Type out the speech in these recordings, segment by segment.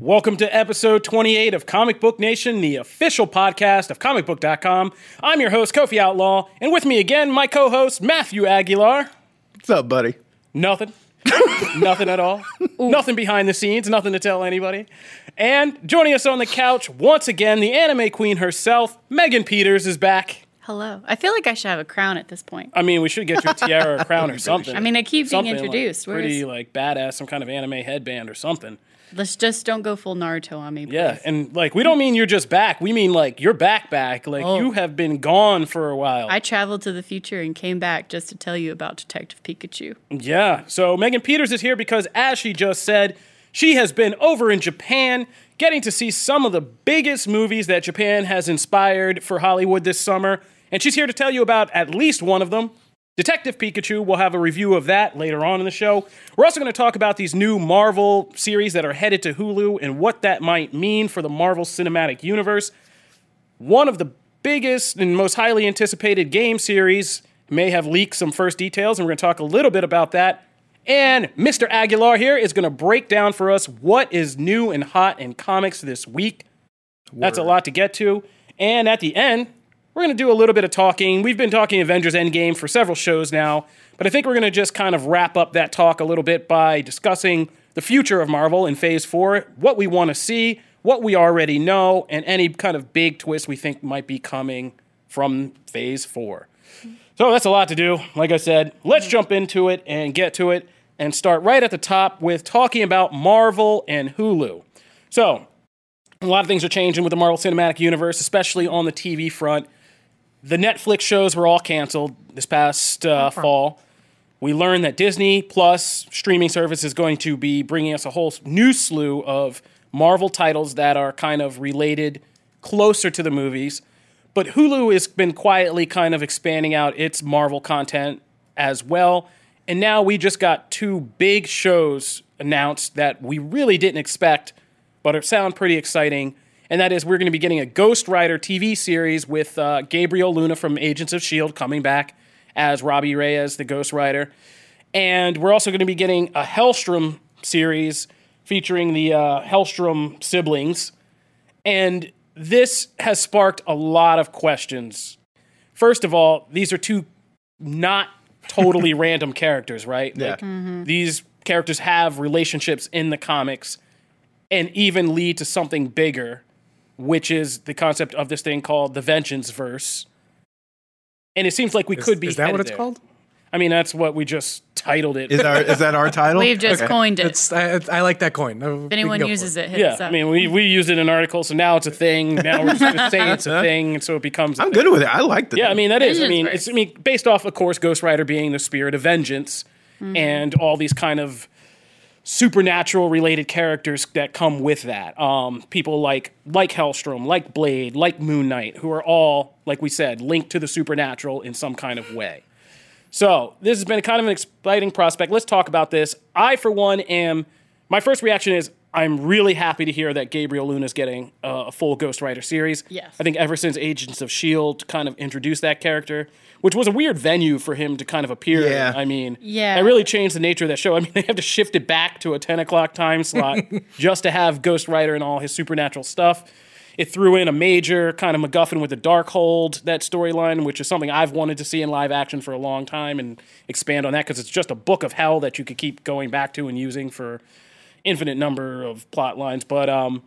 Welcome to episode 28 of Comic Book Nation, the official podcast of comicbook.com. I'm your host, Kofi Outlaw, and with me again, my co host, Matthew Aguilar. What's up, buddy? Nothing. nothing at all. Nothing behind the scenes, nothing to tell anybody. And joining us on the couch once again, the anime queen herself, Megan Peters, is back. Hello. I feel like I should have a crown at this point. I mean, we should get you a tiara or a crown or something. I mean, I keep being Something, like, introduced. Where pretty like badass, some kind of anime headband or something. Let's just don't go full Naruto on me. Please. Yeah, and like we don't mean you're just back. We mean like you're back, back. Like Oh. you have been gone for a while. I traveled to the future and came back just to tell you about Detective Pikachu. yeah. So Megan Peters is here because, as she just said, she has been over in Japan, getting to see some of the biggest movies that Japan has inspired for Hollywood this summer, and she's here to tell you about at least one of them. Detective Pikachu, we'll have a review of that later on in the show. We're also going to talk about these new Marvel series that are headed to Hulu and what that might mean for the Marvel Cinematic Universe. One of the biggest and most highly anticipated game series may have leaked some first details, and we're going to talk a little bit about that. And Mr. Aguilar here is going to break down for us what is new and hot in comics this week. That's a lot to get to. And at the end, we're going to do a little bit of talking. We've been talking Avengers Endgame for several shows now, but I think we're going to just kind of wrap up that talk a little bit by discussing the future of Marvel in Phase 4, what we want to see, what we already know, and any kind of big twist we think might be coming from Phase 4. So that's a lot to do. Like I said, let's jump into it and get to it and start right at the top with talking about Marvel and Hulu. So, a lot of things are changing with the Marvel Cinematic Universe, especially on the TV front. The Netflix shows were all canceled this past uh, fall. We learned that Disney Plus streaming service is going to be bringing us a whole new slew of Marvel titles that are kind of related closer to the movies. But Hulu has been quietly kind of expanding out its Marvel content as well. And now we just got two big shows announced that we really didn't expect, but it sound pretty exciting. And that is, we're going to be getting a Ghost Rider TV series with uh, Gabriel Luna from Agents of S.H.I.E.L.D. coming back as Robbie Reyes, the Ghost Rider. And we're also going to be getting a Helstrom series featuring the uh, Helstrom siblings. And this has sparked a lot of questions. First of all, these are two not totally random characters, right? Yeah. Like, These characters have relationships in the comics and even lead to something bigger, which is the concept of this thing called the Vengeance Verse. And it seems like we Is, could be. is that what it's there. called? I mean, that's what we just titled it. Is our is that our title? We've just Okay. coined it. It's I, I like that coin. if anyone uses it, hit yeah, us up. I mean, we, we used it in an article, so now it's a thing. Now we're just going to say it's a thing, and so it becomes. a I'm thing. good with it. I like the Yeah, I mean that is. I mean, verse. it's. I mean, based off, of course, Ghost Rider being the spirit of vengeance, Mm-hmm. and all these kind of supernatural related characters that come with that. Um, people like like Helstrom, like Blade, like Moon Knight, who are all, like we said, linked to the supernatural in some kind of way. So this has been kind of an exciting prospect. Let's talk about this. I, for one, am. My first reaction is I'm really happy to hear that Gabriel Luna is getting uh, a full Ghost Rider series. Yes. I think ever since Agents of Shield kind of introduced that character, which was a weird venue for him to kind of appear. in. Yeah. I mean, Yeah. it really changed the nature of that show. I mean, they have to shift it back to a 10 o'clock time slot just to have Ghost Rider and all his supernatural stuff. It threw in a major kind of MacGuffin with the Darkhold, that storyline, which is something I've wanted to see in live action for a long time and expand on that because it's just a book of hell that you could keep going back to and using for infinite number of plot lines. But um,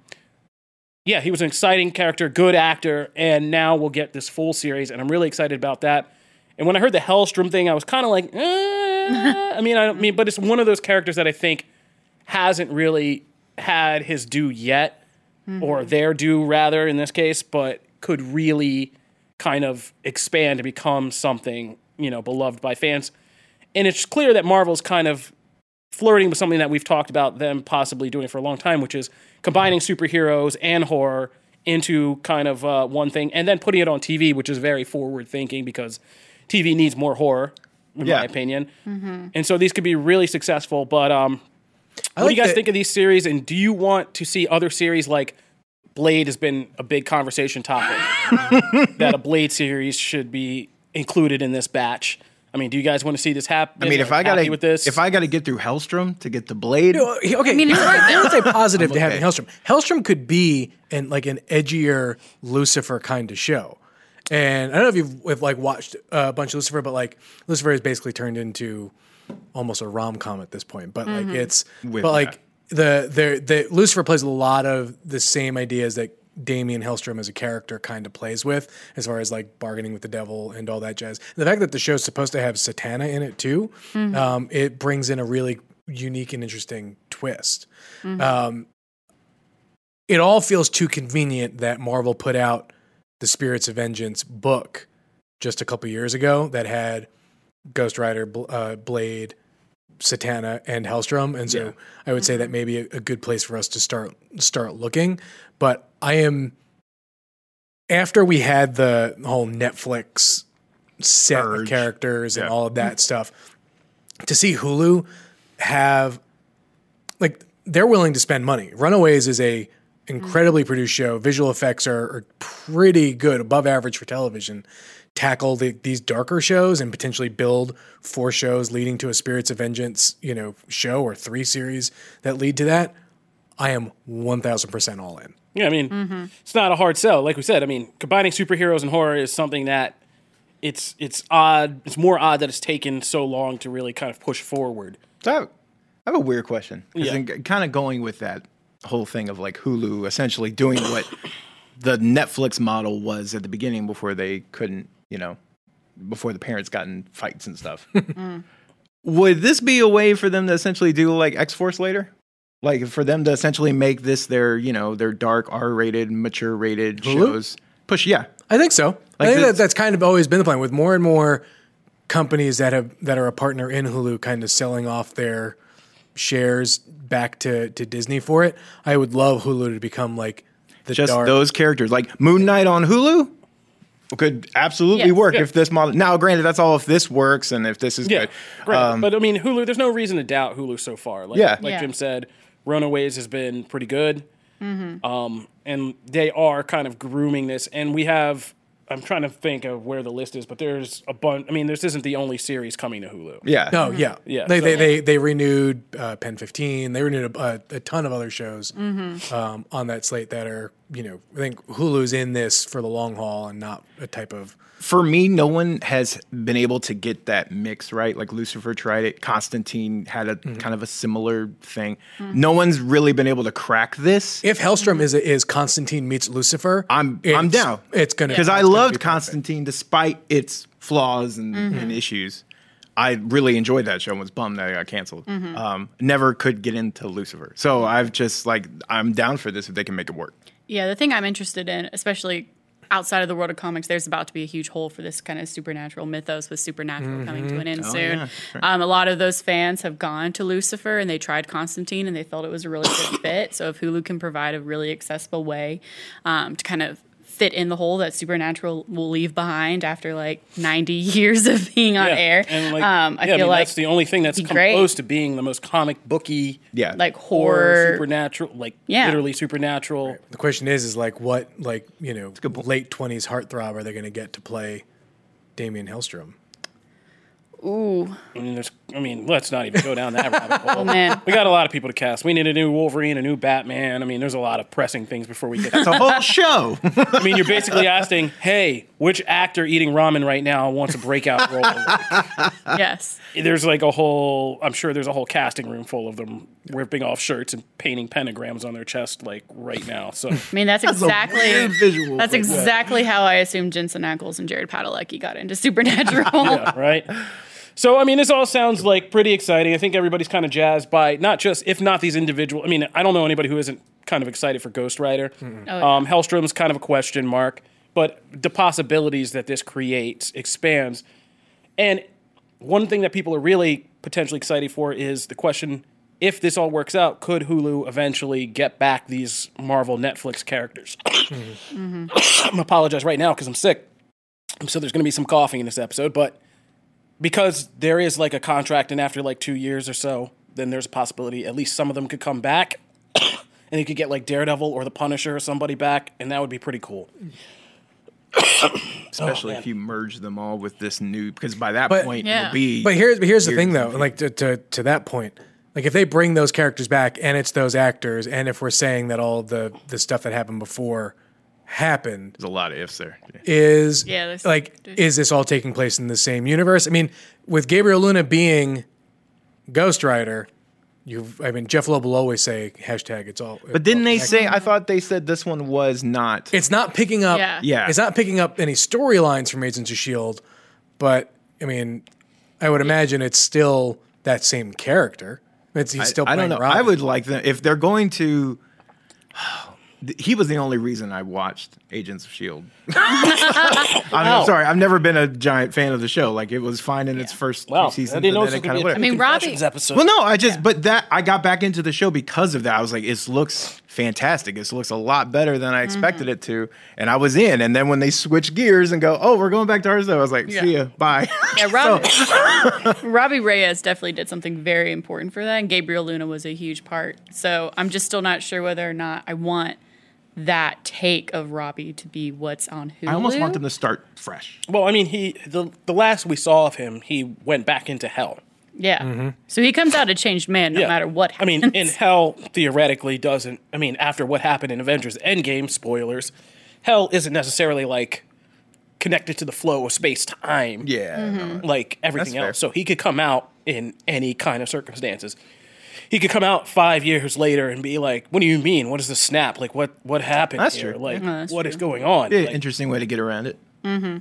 yeah, he was an exciting character, good actor, and now we'll get this full series, and I'm really excited about that. And when I heard the Helstrom thing, I was kind of like, eh. I mean, I don't mean, but it's one of those characters that I think hasn't really had his due yet, or their due rather in this case, but could really kind of expand to become something you know beloved by fans. And it's clear that Marvel's kind of flirting with something that we've talked about them possibly doing for a long time, which is combining superheroes and horror into kind of uh, one thing, and then putting it on TV, which is very forward thinking because TV needs more horror, in Yeah. my opinion. And so these could be really successful. But um, what do you guys that- think of these series? And do you want to see other series like Blade has been a big conversation topic that a Blade series should be included in this batch? I mean, do you guys want to see this happen? I mean, if I gotta with this, if I gotta get through Helstrom to get the blade, Well, he- okay, I mean, mean, it's right there is a positive to having. Helstrom. Helstrom could be an like an edgier Lucifer kind of show. And I don't know if you've if, like watched a bunch of Lucifer, but like Lucifer has basically turned into almost a rom com at this point. But like it's With but like the the the Lucifer plays a lot of the same ideas that Damien Helstrom as a character kind of plays with, as far as like bargaining with the devil and all that jazz. And the fact that the show's supposed to have Satana in it too, um, it brings in a really unique and interesting twist. Um, it all feels too convenient that Marvel put out the Spirits of Vengeance book just a couple years ago that had Ghost Rider, uh, Blade, Satana, and Helstrom, and so I would say that may be a, a good place for us to start start looking. But I am after we had the whole Netflix set of characters and Yeah. all of that stuff to see Hulu have like they're willing to spend money. Runaways is a incredibly mm-hmm. produced show. Visual effects are, are pretty good, above average for television. Tackle the, these darker shows and potentially build four shows leading to a Spirits of Vengeance, you know, show or three series that lead to that. I am one thousand percent all in. Yeah, I mean, mm-hmm. it's not a hard sell. Like we said, I mean, combining superheroes and horror is something that it's it's odd. It's more odd that it's taken so long to really kind of push forward. So I have, I have a weird question. Yeah. Kind of going with that whole thing of like Hulu essentially doing what the Netflix model was at the beginning before they couldn't, you know, before the parents got in fights and stuff. Mm. Would this be a way for them to essentially do like X Force later? Like for them to essentially make this their, you know, their dark R-rated, mature rated shows? Push, yeah. I think so. I think that that's kind of always been the plan with more and more companies that have that are a partner in Hulu kind of selling off their shares back to, to Disney for it. I would love Hulu to become like the just dark. those characters like Moon Knight on Hulu could absolutely Yes. work Yeah. if this model. Now, granted, that's all if this works and if this is Yeah, good. great. Um, but I mean, Hulu. There's no reason to doubt Hulu so far. Like, Yeah. like Yeah. Jim said, Runaways has been pretty good, um, and they are kind of grooming this. And we have. I'm trying to think of where the list is, but there's a bunch. I mean, this isn't the only series coming to Hulu. yeah, No, yeah, Yeah, They, so- they, they they renewed uh, PEN15. They renewed a, a, a ton of other shows um, on that slate that are you know I think Hulu's in this for the long haul and not a type of For me, no one has been able to get that mix right. Like Lucifer tried it. Constantine had a Mm-hmm. kind of a similar thing. No one's really been able to crack this. if Helstrom is is Constantine meets Lucifer. I'm I'm down. It's gonna because I loved be. Constantine despite its flaws and, and issues. I really enjoyed that show. and Was bummed that it got canceled. Um, never could get into Lucifer, so I've just like I'm down for this if they can make it work. Yeah, the thing I'm interested in, especially outside of the world of comics, there's about to be a huge hole for this kind of supernatural mythos with supernatural coming to an end soon. yeah, sure. um, a lot of those fans have gone to Lucifer and they tried Constantine and they felt it was a really good fit. So if Hulu can provide a really accessible way um, to kind of fit in the hole that supernatural will leave behind after like 90 years of being on Yeah. air, And like, um, I yeah, feel mean, like that's the only thing that's come great. close to being the most comic booky, Yeah, like horror, horror. supernatural, like Yeah. literally supernatural. The question is, is like what, like you know, late twenties heartthrob are they going to get to play Damien Helstrom? Ooh, I mean, there's, I mean, let's not even go down that rabbit hole. oh man. We got a lot of people to cast. We need a new Wolverine, a new Batman. I mean, there's a lot of pressing things before we get. To the whole show. I mean, you're basically asking, hey, which actor eating ramen right now wants a breakout role? yes. there's like a whole. I'm sure there's a whole casting room full of them ripping off shirts and painting pentagrams on their chest, like right now. So I mean, that's exactly weird visual, That's but- exactly how I assume Jensen Ackles and Jared Padalecki got into Supernatural. yeah, right? So, I mean, this all sounds like pretty exciting. I think everybody's kind of jazzed by not just, if not these individual. I mean, I don't know anybody who isn't kind of excited for Ghost Rider. Oh, yeah. Um, Helstrom's kind of a question mark, but the possibilities that this creates expands. And one thing that people are really potentially excited for is the question if this all works out, could Hulu eventually get back these Marvel Netflix characters? I'm gonna apologize right now because I'm sick. So there's going to be some coughing in this episode, but because there is like a contract, and after like two years or so, then there's a possibility at least some of them could come back, and you could get like Daredevil or the Punisher or somebody back, and that would be pretty cool. Especially man. if you merge them all with this new, because by that But- point Yeah. it'll be. But here's but here's the thing though, and like to, to to that point, like if they bring those characters back and it's those actors, and if we're saying that all the the stuff that happened before happened, there's a lot of ifs there. is Yeah, there's- like is this all taking place in the same universe? I mean, with Gabriel Luna being Ghost Rider, you I mean Jeph Loeb will always say hashtag it's all. But didn't they say? I thought they said this one was not. it's not picking up? Yeah. Yeah. it's not picking up any storylines from Agents of Shield, but I mean, I would imagine it's still that same character. It's he's still. I don't playing know. I would like them if they're going to. He was the only reason I watched Agents of Shield. I am oh. sorry, I've never been a giant fan of the show. Like it was fine in its first Wow, few seasons, I and then it kind of went. I mean, Robbie- episode. Well, no, I just but that I got back into the show because of that. I was like, it looks fantastic. It looks a lot better than I expected mm-hmm. it to, and I was in. And then when they switch gears and go, oh, we're going back to ours, show, I was like, see ya, bye. Yeah, Robbie, Robbie Reyes definitely did something very important for that, and Gabriel Luna was a huge part. So I'm just still not sure whether or not I want that take of Robbie to be what's on Hulu. I almost want them to start fresh. Well, I mean, he the the last we saw of him, he went back into hell. Yeah. Mm-hmm. So he comes out a changed man no Yeah. matter what happens. I mean, in hell theoretically doesn't. I mean, after what happened in Avengers Endgame, spoilers, hell isn't necessarily like connected to the flow of space time. Yeah, no, like everything That's fair. else. So he could come out in any kind of circumstances. He could come out five years later and be like, "What do you mean? What is the snap? Like, what what happened That's here? true. Like, Yeah, that's what is true. going on?" Yeah, Like, interesting way to get around it, mm-hmm.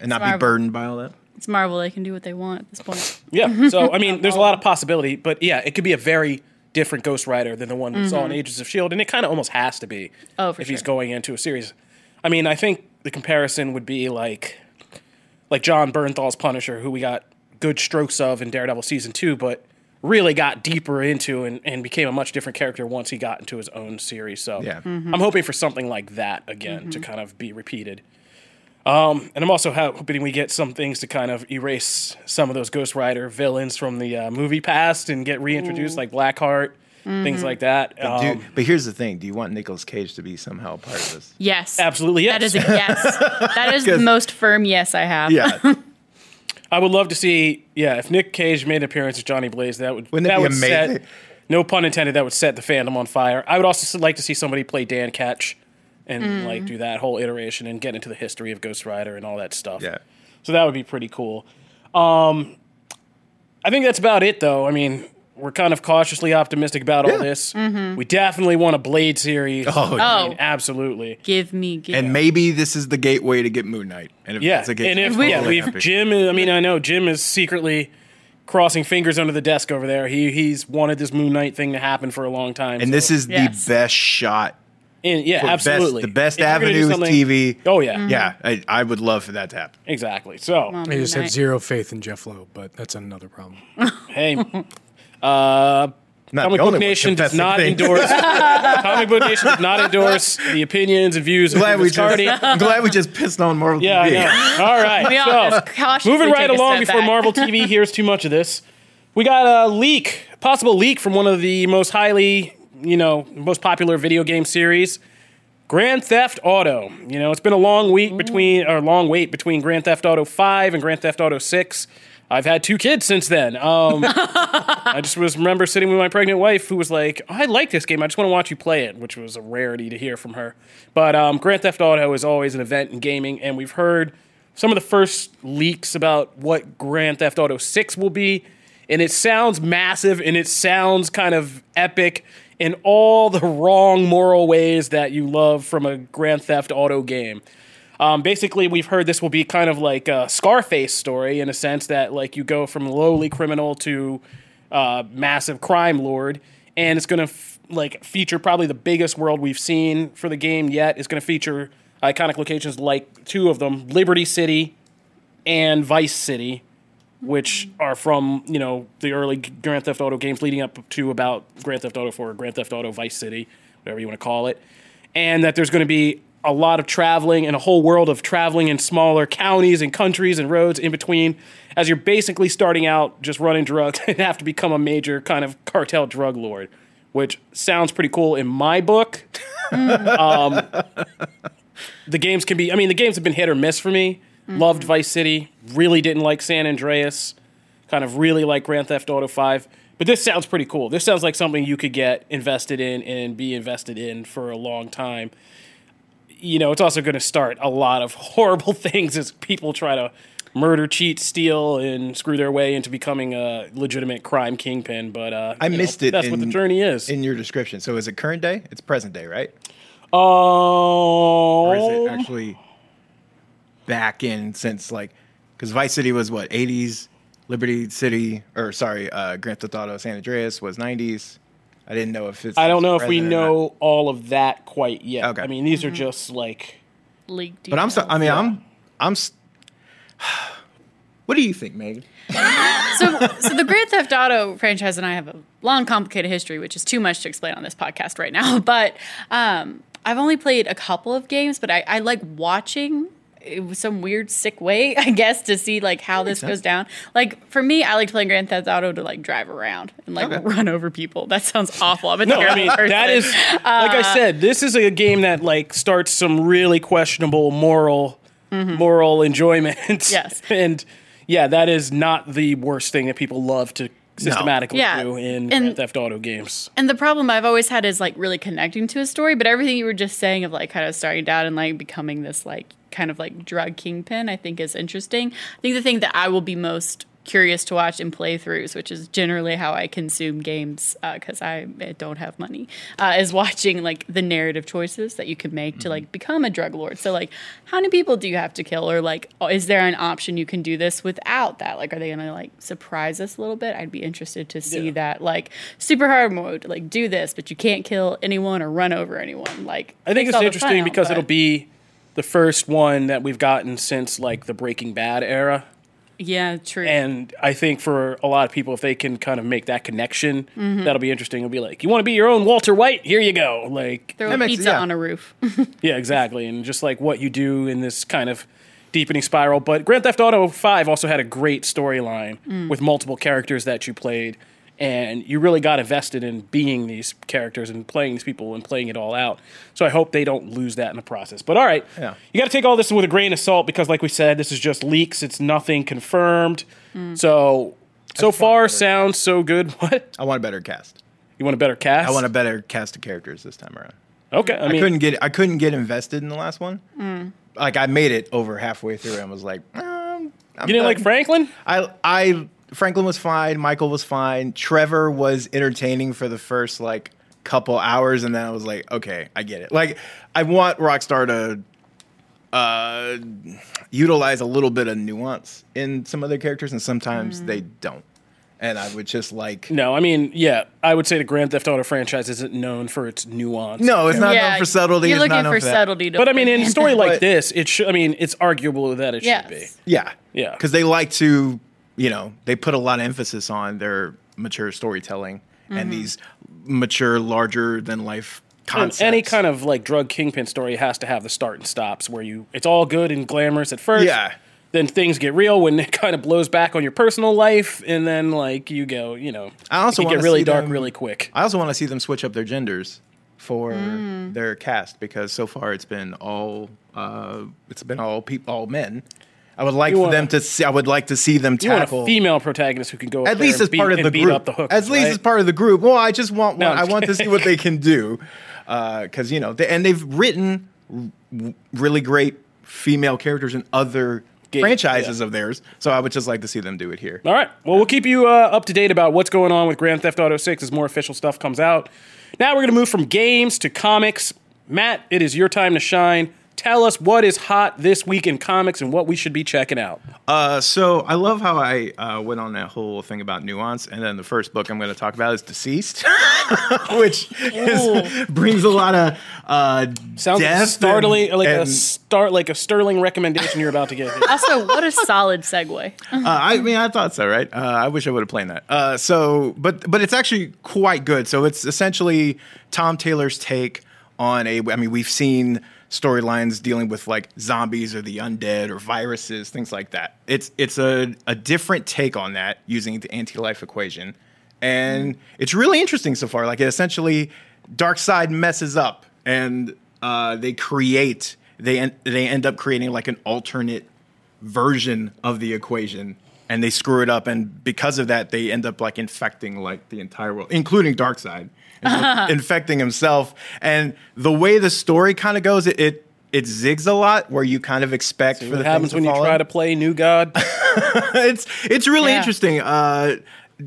and not be burdened by all that. it's Marvel; they can do what they want at this point. Yeah. So I mean, there's a lot of possibility, but yeah, it could be a very different Ghost Rider than the one we saw in Agents of Shield, and it kind of almost has to be. Mm-hmm. Oh, for if he's going into a series. I mean, I think the comparison would be like, like Jon Bernthal's Punisher, who we got good strokes of in Daredevil season two, but really got deeper into and, and became a much different character once he got into his own series. So Yeah. Mm-hmm. I'm hoping for something like that again to kind of be repeated. Um, and I'm also hoping we get some things to kind of erase some of those Ghost Rider villains from the uh, movie past and get reintroduced, like Blackheart, Mm-hmm. things like that. Do- Um, but here's the thing: Do you want Nicolas Cage to be somehow part of this? Yes, absolutely, yes. That is a yes. that is the most firm yes I have. Yeah, I would love to see, yeah, if Nick Cage made an appearance as Johnny Blaze, that would Wouldn't it that be would amazing? set no pun intended, that would set the fandom on fire. I would also like to see somebody play Dan Ketch, and Mm. like do that whole iteration and get into the history of Ghost Rider and all that stuff. yeah. So that would be pretty cool. Um, I think that's about it, though. I mean, we're kind of cautiously optimistic about all Yeah. this. Mm-hmm. We definitely want a Blade series. Oh, I oh. mean, Oh. absolutely. Give me, give And maybe this is the gateway to get Moon Knight. And if Yeah, it's a gateway, and if We- yeah, totally we've happy. Jim. I mean, I know Jim is secretly crossing fingers under the desk over there. He he's wanted this Moon Knight thing to happen for a long time. and so- this is Yes. the best shot. and, yeah, for absolutely Best, the best If you're gonna do avenue is something- TV. Oh yeah, mm-hmm. Yeah, I, I would love for that to happen. exactly. So I just have zero faith in Jeph Loeb, but that's another problem. hey, uh, Not Comic Book Nation does not things. endorse. Comic Book Nation does not endorse the opinions and views of glad we Chris Cardi. just, I'm glad we just pissed on Marvel Yeah, TV. know. All right. We all so, just moving right along before back. Marvel TV hears too much of this, we got a leak, possible leak from one of the most highly, you know, most popular video game series, Grand Theft Auto. You know, it's been a long week between, or long wait between Grand Theft Auto 5 and Grand Theft Auto 6. I've had two kids since then. Um, I just was remember sitting with my pregnant wife who was like, "I like this game. I just want to watch you play it," which was a rarity to hear from her. But um, Grand Theft Auto is always an event in gaming, and we've heard some of the first leaks about what Grand Theft Auto Six will be, and it sounds massive and it sounds kind of epic in all the wrong moral ways that you love from a Grand Theft Auto game. Um, basically, we've heard this will be kind of like a Scarface story in a sense that like you go from lowly criminal to uh, massive crime lord, and it's going to f- like feature probably the biggest world we've seen for the game yet. It's going to feature iconic locations like two of them, Liberty City and Vice City, which are from you know the early Grand Theft Auto games leading up to about Grand Theft Auto 4, Grand Theft Auto Vice City, whatever you want to call it, and that there's going to be a lot of traveling and a whole world of traveling in smaller counties and countries and roads in between as you're basically starting out just running drugs and have to become a major kind of cartel drug lord which sounds pretty cool in my book um, the games can be. I mean, the games have been hit or miss for me. Loved Vice City. Really didn't like San Andreas. Kind of really like Grand Theft Auto Five. But this sounds pretty cool. This sounds like something you could get invested in and be invested in for a long time. You know, it's also going to start a lot of horrible things as people try to murder, cheat, steal, and screw their way into becoming a legitimate crime kingpin. But uh, I you know, missed it. That's what the journey is. in your description. So is it current day? It's present day, right? Oh, Or is it actually back in since like because Vice City was what 80s, Liberty City or sorry, uh, Grand Theft Auto San Andreas was 90s. I didn't know if it's. I don't know if we present not. know all of that quite yet. Okay. I mean, these are just like League But I'm. So, I mean, Yeah. I'm. I'm. s- What do you think, Megan? so, so the Grand Theft Auto franchise and I have a long, complicated history, which is too much to explain on this podcast right now. But um, I've only played a couple of games, but I, I like watching. It was some weird, sick way, I guess, to see like how this goes down. Like for me, I like playing Grand Theft Auto to like drive around and like Okay. run over people. That sounds awful. I'm a no. I mean, person. that is like I uh, said. This is a game that like starts some really questionable moral mm-hmm. moral enjoyment. Yes. and yeah, that is not the worst thing that people love to systematically Yeah, do in and- Grand Theft Auto games. And the problem I've always had is like really connecting to a story, but everything you were just saying of like kind of starting down and like becoming this like kind of like drug kingpin, I think is interesting. I think the thing that I will be most curious to watch in playthroughs, which is generally how I consume games because I eh, don't have money, uh, is watching like the narrative choices that you can make to like become a drug lord. So like, how many people do you have to kill, or like, is there an option you can do this without that? Like, are they gonna like surprise us a little bit? I'd be interested to see Yeah. that like super hard mode, like do this, but you can't kill anyone or run over anyone. Like, I think it's interesting out, because but- it'll be the first one that we've gotten since like the Breaking Bad era. yeah, true. And I think for a lot of people, if they can kind of make that connection, Mm-hmm. that'll be interesting. It'll be like, you want to be your own Walter White? Here you go. Like, Throw a makes- pizza yeah. on a roof. yeah, exactly. And just like what you do in this kind of deepening spiral. But Grand Theft Auto 5 also had a great storyline Mm. with multiple characters that you played. And you really got invested in being these characters and playing these people and playing it all out. So I hope they don't lose that in the process. But all right, Yeah. you got to take all this with a grain of salt because, like we said, this is just leaks. It's nothing confirmed. Mm. So, so far, sounds so good. What? I want a better cast. You want a better cast? I want a better cast of characters this time around. Okay. I I, couldn't get. I couldn't get invested in the last one. Like I made it over halfway through and was like, um, I'm you didn't like. Franklin? I I Franklin was fine. Michael was fine. Trevor was entertaining for the first like couple hours, and then I was like, okay, I get it. Like I want Rockstar to uh, utilize a little bit of nuance in some of their characters, and sometimes they don't. And I would just like. No, I mean, yeah, I would say the Grand Theft Auto franchise isn't known for its nuance. No, it's not known for subtlety. You're it's not looking for for subtlety. But I mean, in a story like this, it should. I mean, it's arguable that it should be. Yeah. Yeah. Because they like to, you know, they put a lot of emphasis on their mature storytelling Mm-hmm. and these mature, larger than life And concepts. any kind of like drug kingpin story has to have the start and stops where you it's all good and glamorous at first. Yeah. Then things get real when it kind of blows back on your personal life, and then like you go, you know, I also get really dark them- really quick. I also want to see them switch up their genders for Mm. their cast because so far it's been all uh, it's been all people all men. I would like You for wanna- them to see. I would like to see them You want tackle a female protagonist who can go up at there least and as beat, part of and the beat group. up the hook. at least as part of the group. Well, I just want one. I'm I want to see what they can do because you know, they, and they've written r- really great female characters in other Games, franchises of theirs. So I would just like to see them do it here. All right. Well, we'll keep you uh, up to date about what's going on with Grand Theft Auto 6 as more official stuff comes out. Now we're going to move from games to comics. Matt, it is your time to shine. Tell us what is hot this week in comics and what we should be checking out. Uh, so I love how I uh, went on that whole thing about nuance, and then the first book I'm going to talk about is Deceased, which is, brings a lot of uh, Sounds death startling, and- like a start, like a sterling recommendation you're about to get. Here. Also, what a solid segue. Uh, I mean, I thought so, right? Uh, I wish I would have planned that. Uh, so, but but it's actually quite good. So it's essentially Tom Taylor's take on a. I mean, we've seen storylines dealing with like zombies or the undead or viruses, things like that. It's it's a a different take on that using the anti-life equation, and it's really interesting so far. Like it essentially, Darkseid messes up, and uh, they create they en- they end up creating like an alternate version of the equation and they screw it up and because of that they end up like infecting like the entire world including darkseid infecting himself and the way the story kind of goes it, it it zigs a lot where you kind of expect for What the happens things when to you fall try in. to play New God? it's it's really Yeah. interesting. Uh,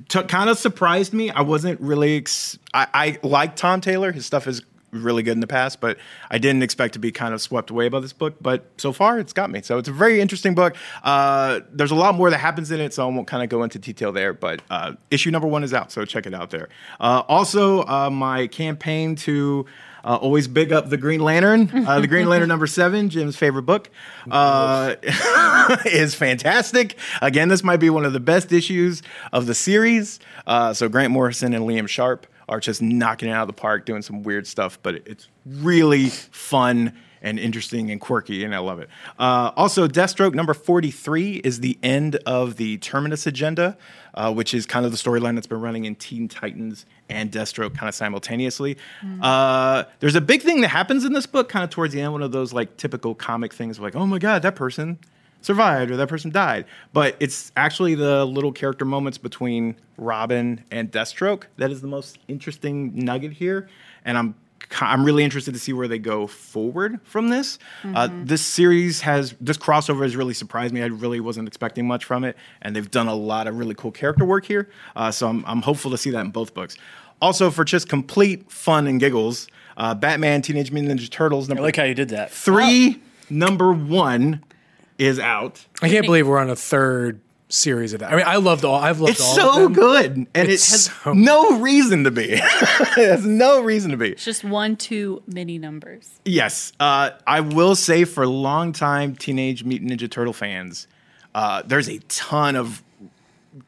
t- kind of surprised me. I wasn't really. Ex- I, I like Tom Taylor. His stuff is really good in the past, but I didn't expect to be kind of swept away by this book. But so far, it's got me. So it's a very interesting book. Uh, there's a lot more that happens in it, so I won't kind of go into detail there. But uh, issue number one is out, so check it out there. Uh, also, uh, my campaign to. Uh, always big up the Green Lantern. Uh, the Green Lantern number seven, Jim's favorite book, uh, is fantastic. Again, this might be one of the best issues of the series. Uh, so Grant Morrison and Liam Sharp are just knocking it out of the park, doing some weird stuff, but it's really fun and interesting and quirky, and I love it. Uh, also, Deathstroke number 43 is the end of the Terminus agenda, uh, which is kind of the storyline that's been running in Teen Titans and Deathstroke kind of simultaneously. Uh, there's a big thing that happens in this book, kind of towards the end, one of those like typical comic things, like, oh my God, that person survived or that person died. But it's actually the little character moments between Robin and Deathstroke that is the most interesting nugget here. And I'm I'm really interested to see where they go forward from this. Uh, this series has this crossover has really surprised me. I really wasn't expecting much from it, and they've done a lot of really cool character work here. Uh, so I'm I'm hopeful to see that in both books. Also, for just complete fun and giggles, uh, Batman Teenage Mutant Ninja Turtles I number like how you did that. three, number one is out. I can't believe we're on a third series of that. I mean, I loved all. I've loved It's all. of so them. good, and It's it has so- no reason to be. it has no reason to be. It's just one, two mini numbers. Yes, uh, I will say for longtime Teenage Mutant Ninja Turtle fans, uh, there's a ton of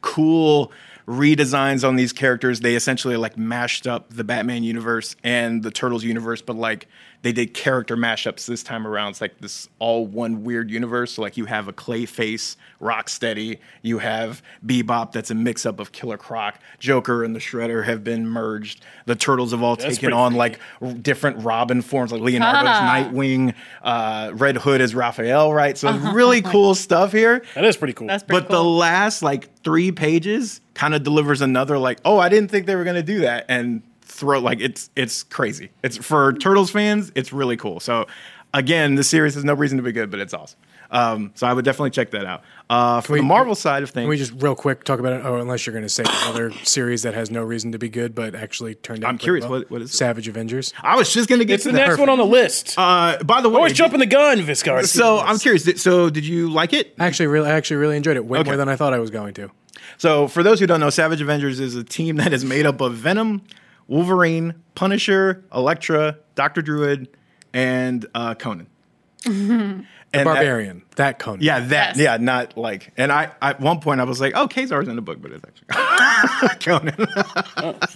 cool redesigns on these characters. They essentially like mashed up the Batman universe and the Turtles universe, but like they did character mashups this time around. It's like this all one weird universe. So like you have a Clayface, Rocksteady, you have Bebop that's a mix up of Killer Croc, Joker and the Shredder have been merged. The Turtles have all taken on freaky. like r- different Robin forms, like Leonardo's Nightwing, uh, Red Hood is Raphael, right? So really cool stuff here. That is pretty cool. That's pretty But the last like three pages kind of delivers another like, oh, I didn't think they were gonna do that, and throw like it's it's crazy. It's for Turtles fans, it's really cool. So again, the series has no reason to be good, but it's awesome. Um, so I would definitely check that out. Uh, for we- the Marvel side of things, Can we just real quick talk about it? Oh, unless you're going to say another series that has no reason to be good, but actually turned out. I'm curious, well. what- what is it? Savage Avengers? I was just gonna get it's to the that. next one on the list. Uh, by the way, Always jumping the gun, Viscard. So I'm curious. did- So did you like it? I actually really, I actually really enjoyed it way Okay. more than I thought I was going to. So, for those who don't know, Savage Avengers is a team that is made up of Venom, Wolverine, Punisher, Elektra, Doctor Druid, and uh, Conan. and that- Barbarian, that Conan. yeah, that. Yes. Yeah, not like. And I, at one point, I was like, "Oh, Ka-Zar's in the book," but it's actually Conan.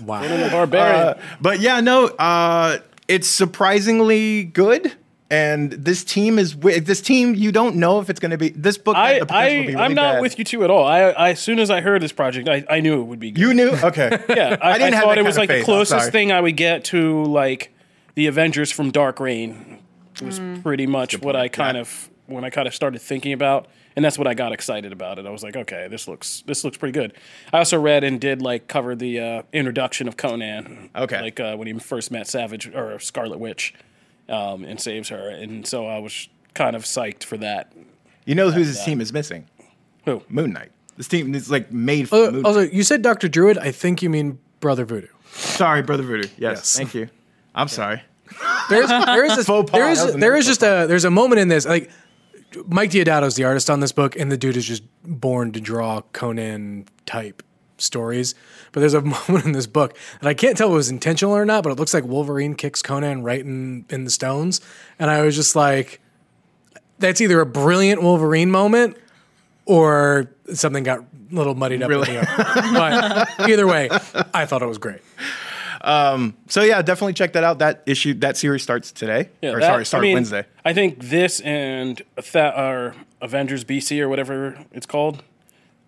wow. Conan the barbarian. Uh, but yeah, no, uh, it's surprisingly good. And this team is this team. You don't know if it's going to be this book. I, the potential to I, be really I'm not bad. with you two at all. I, I, as soon as I heard this project, I, I knew it would be good. You knew, okay. yeah, I, I, didn't have thought it was like of the closest thing I would get to like the Avengers from Dark Reign. It was pretty much what I kind of when I kind of started thinking about, and that's what I got excited about it. I was like, okay, this looks this looks pretty good. I also read and did like cover the uh, introduction of Conan. Okay. like uh, when he first met Savage or Scarlet Witch, um, and saves her, and so I was kind of psyched for that. You know who this team is missing? Who? Moon Knight. This team is like made for Uh, Moon also, you said Doctor Druid. I think you mean Brother Voodoo. Sorry, Brother Voodoo. Yes, Yes. thank you. I'm sorry. There's there is a, Faux pas. there is That was there another is just a there's a moment in this like Mike Deodato the artist on this book, and the dude is just born to draw Conan type stories. But there's a moment in this book that I can't tell if it was intentional or not, but it looks like Wolverine kicks Conan right in in the stones, and I was just like, that's either a brilliant Wolverine moment or something got a little muddied up. in Really? the but either way, I thought it was great. Um, So yeah, definitely check that out. That issue, that series starts today. or that- sorry, start I mean, Wednesday. I think this and Th- or Avengers BC or whatever it's called,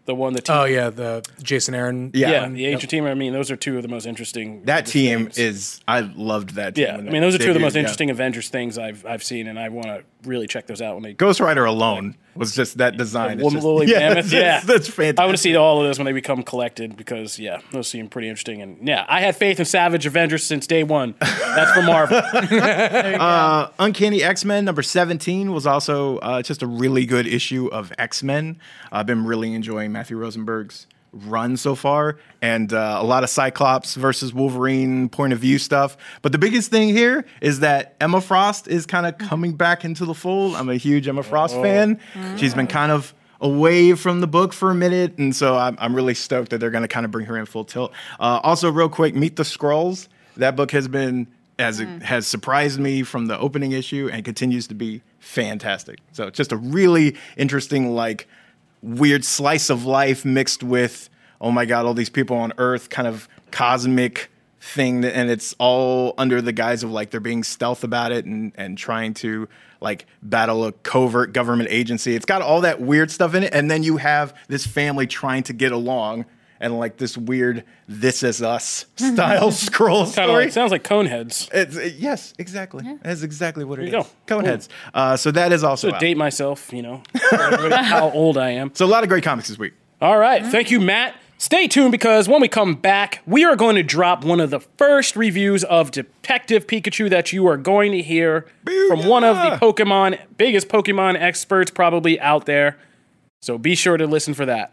the one that Oh yeah, the Jason Aaron. Yeah. yeah, one. the ancient team. I mean, those are two of the most interesting. That team things. is. I loved that. Team Yeah, I mean, those are two of the most debuted, yeah. interesting Avengers things I've I've seen, and I want to really check those out when they Ghost Rider alone was just that design. It's just- woolly mammoth, that's, yeah. that's fantastic. I want to see all of those when they become collected because yeah, those seem pretty interesting. And yeah, I had faith in Savage Avengers since day one. That's for Marvel. Uncanny X Men number 17 was also uh, just a really good issue of X Men. I've been really enjoying Matthew Rosenberg's run so far, and uh, a lot of Cyclops versus Wolverine point of view stuff. But the biggest thing here is that Emma Frost is kind of coming back into the fold. I'm a huge Emma Frost fan. She's been kind of away from the book for a minute, and so I'm, I'm really stoked that they're going to kind of bring her in full tilt. Uh, also, real quick, Meet the Skrulls. That book has been as it has surprised me from the opening issue and continues to be fantastic. So just a really interesting, like weird slice of life mixed with oh my god, all these people on Earth, kind of cosmic thing, that, and it's all under the guise of like they're being stealth about it and and trying to like battle a covert government agency. It's got all that weird stuff in it, and then you have this family trying to get along. And like this weird "This Is Us" style Skrull Kind of story. like sounds like Coneheads. It's, uh, yes, exactly. That's exactly what it is. you go. Coneheads. Uh, so that is also To out. date myself, you know, how old I am. So a lot of great comics this week. All right. Thank you, Matt. Stay tuned because when we come back, we are going to drop one of the first reviews of Detective Pikachu that you are going to hear from one of the Pokemon, biggest Pokemon experts probably out there. So be sure to listen for that.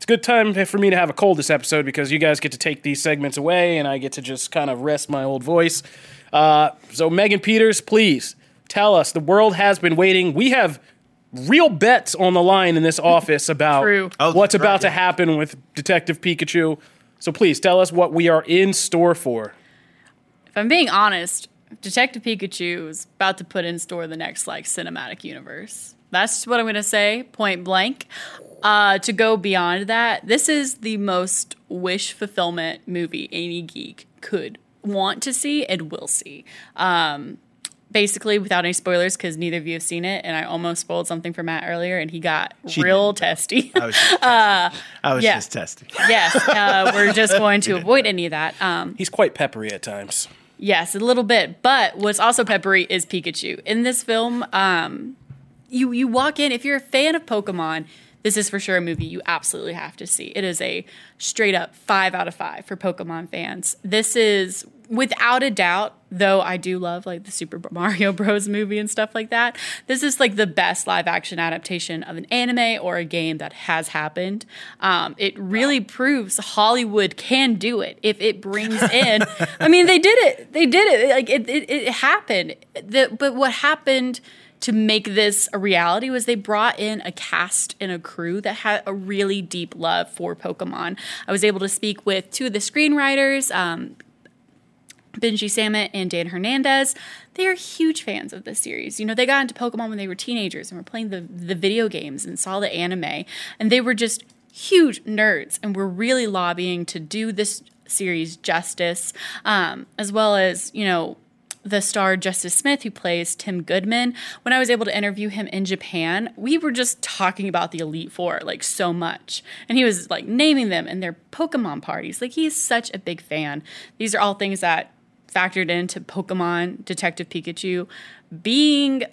It's a good time for me to have a cold this episode because you guys get to take these segments away and I get to just kind of rest my old voice. Uh, so, Megan Peters, please tell us the world has been waiting. We have real bets on the line in this office about True. Oh, what's that's about right, to yeah. happen with Detective Pikachu. So, please tell us what we are in store for. If I'm being honest, Detective Pikachu is about to put in store the next like cinematic universe. That's what I'm gonna say, point blank. Uh, to go beyond that, this is the most wish fulfillment movie any geek could want to see and will see. Um, basically, without any spoilers, because neither of you have seen it, and I almost spoiled something for Matt earlier, and he got She real didn't, testy. I was just testing. I was yeah. just testing. yes, uh, we're just going to avoid any of that. Um, He's quite peppery at times. Yes, a little bit. But what's also peppery is Pikachu. In this film, um, you you walk in if you're a fan of Pokemon. This is for sure a movie you absolutely have to see. It is a straight up five out of five for Pokemon fans. This is without a doubt, though I do love like the Super Mario Bros. movie and stuff like that. This is like the best live action adaptation of an anime or a game that has happened. Um, it really proves Hollywood can do it if it brings in. I mean, they did it. They did it. Like it, it, it happened. The, but what happened? To make this a reality was they brought in a cast and a crew that had a really deep love for Pokemon. I was able to speak with two of the screenwriters, um, Benji Samit and Dan Hernandez. They are huge fans of this series. You know, they got into Pokemon when they were teenagers and were playing the, the video games and saw the anime, and they were just huge nerds and were really lobbying to do this series justice, um, as well as, you know, the star Justice Smith, who plays Tim Goodman, when I was able to interview him in Japan, we were just talking about the Elite Four like so much. And he was like naming them and their Pokemon parties. Like he's such a big fan. These are all things that factored into Pokemon Detective Pikachu being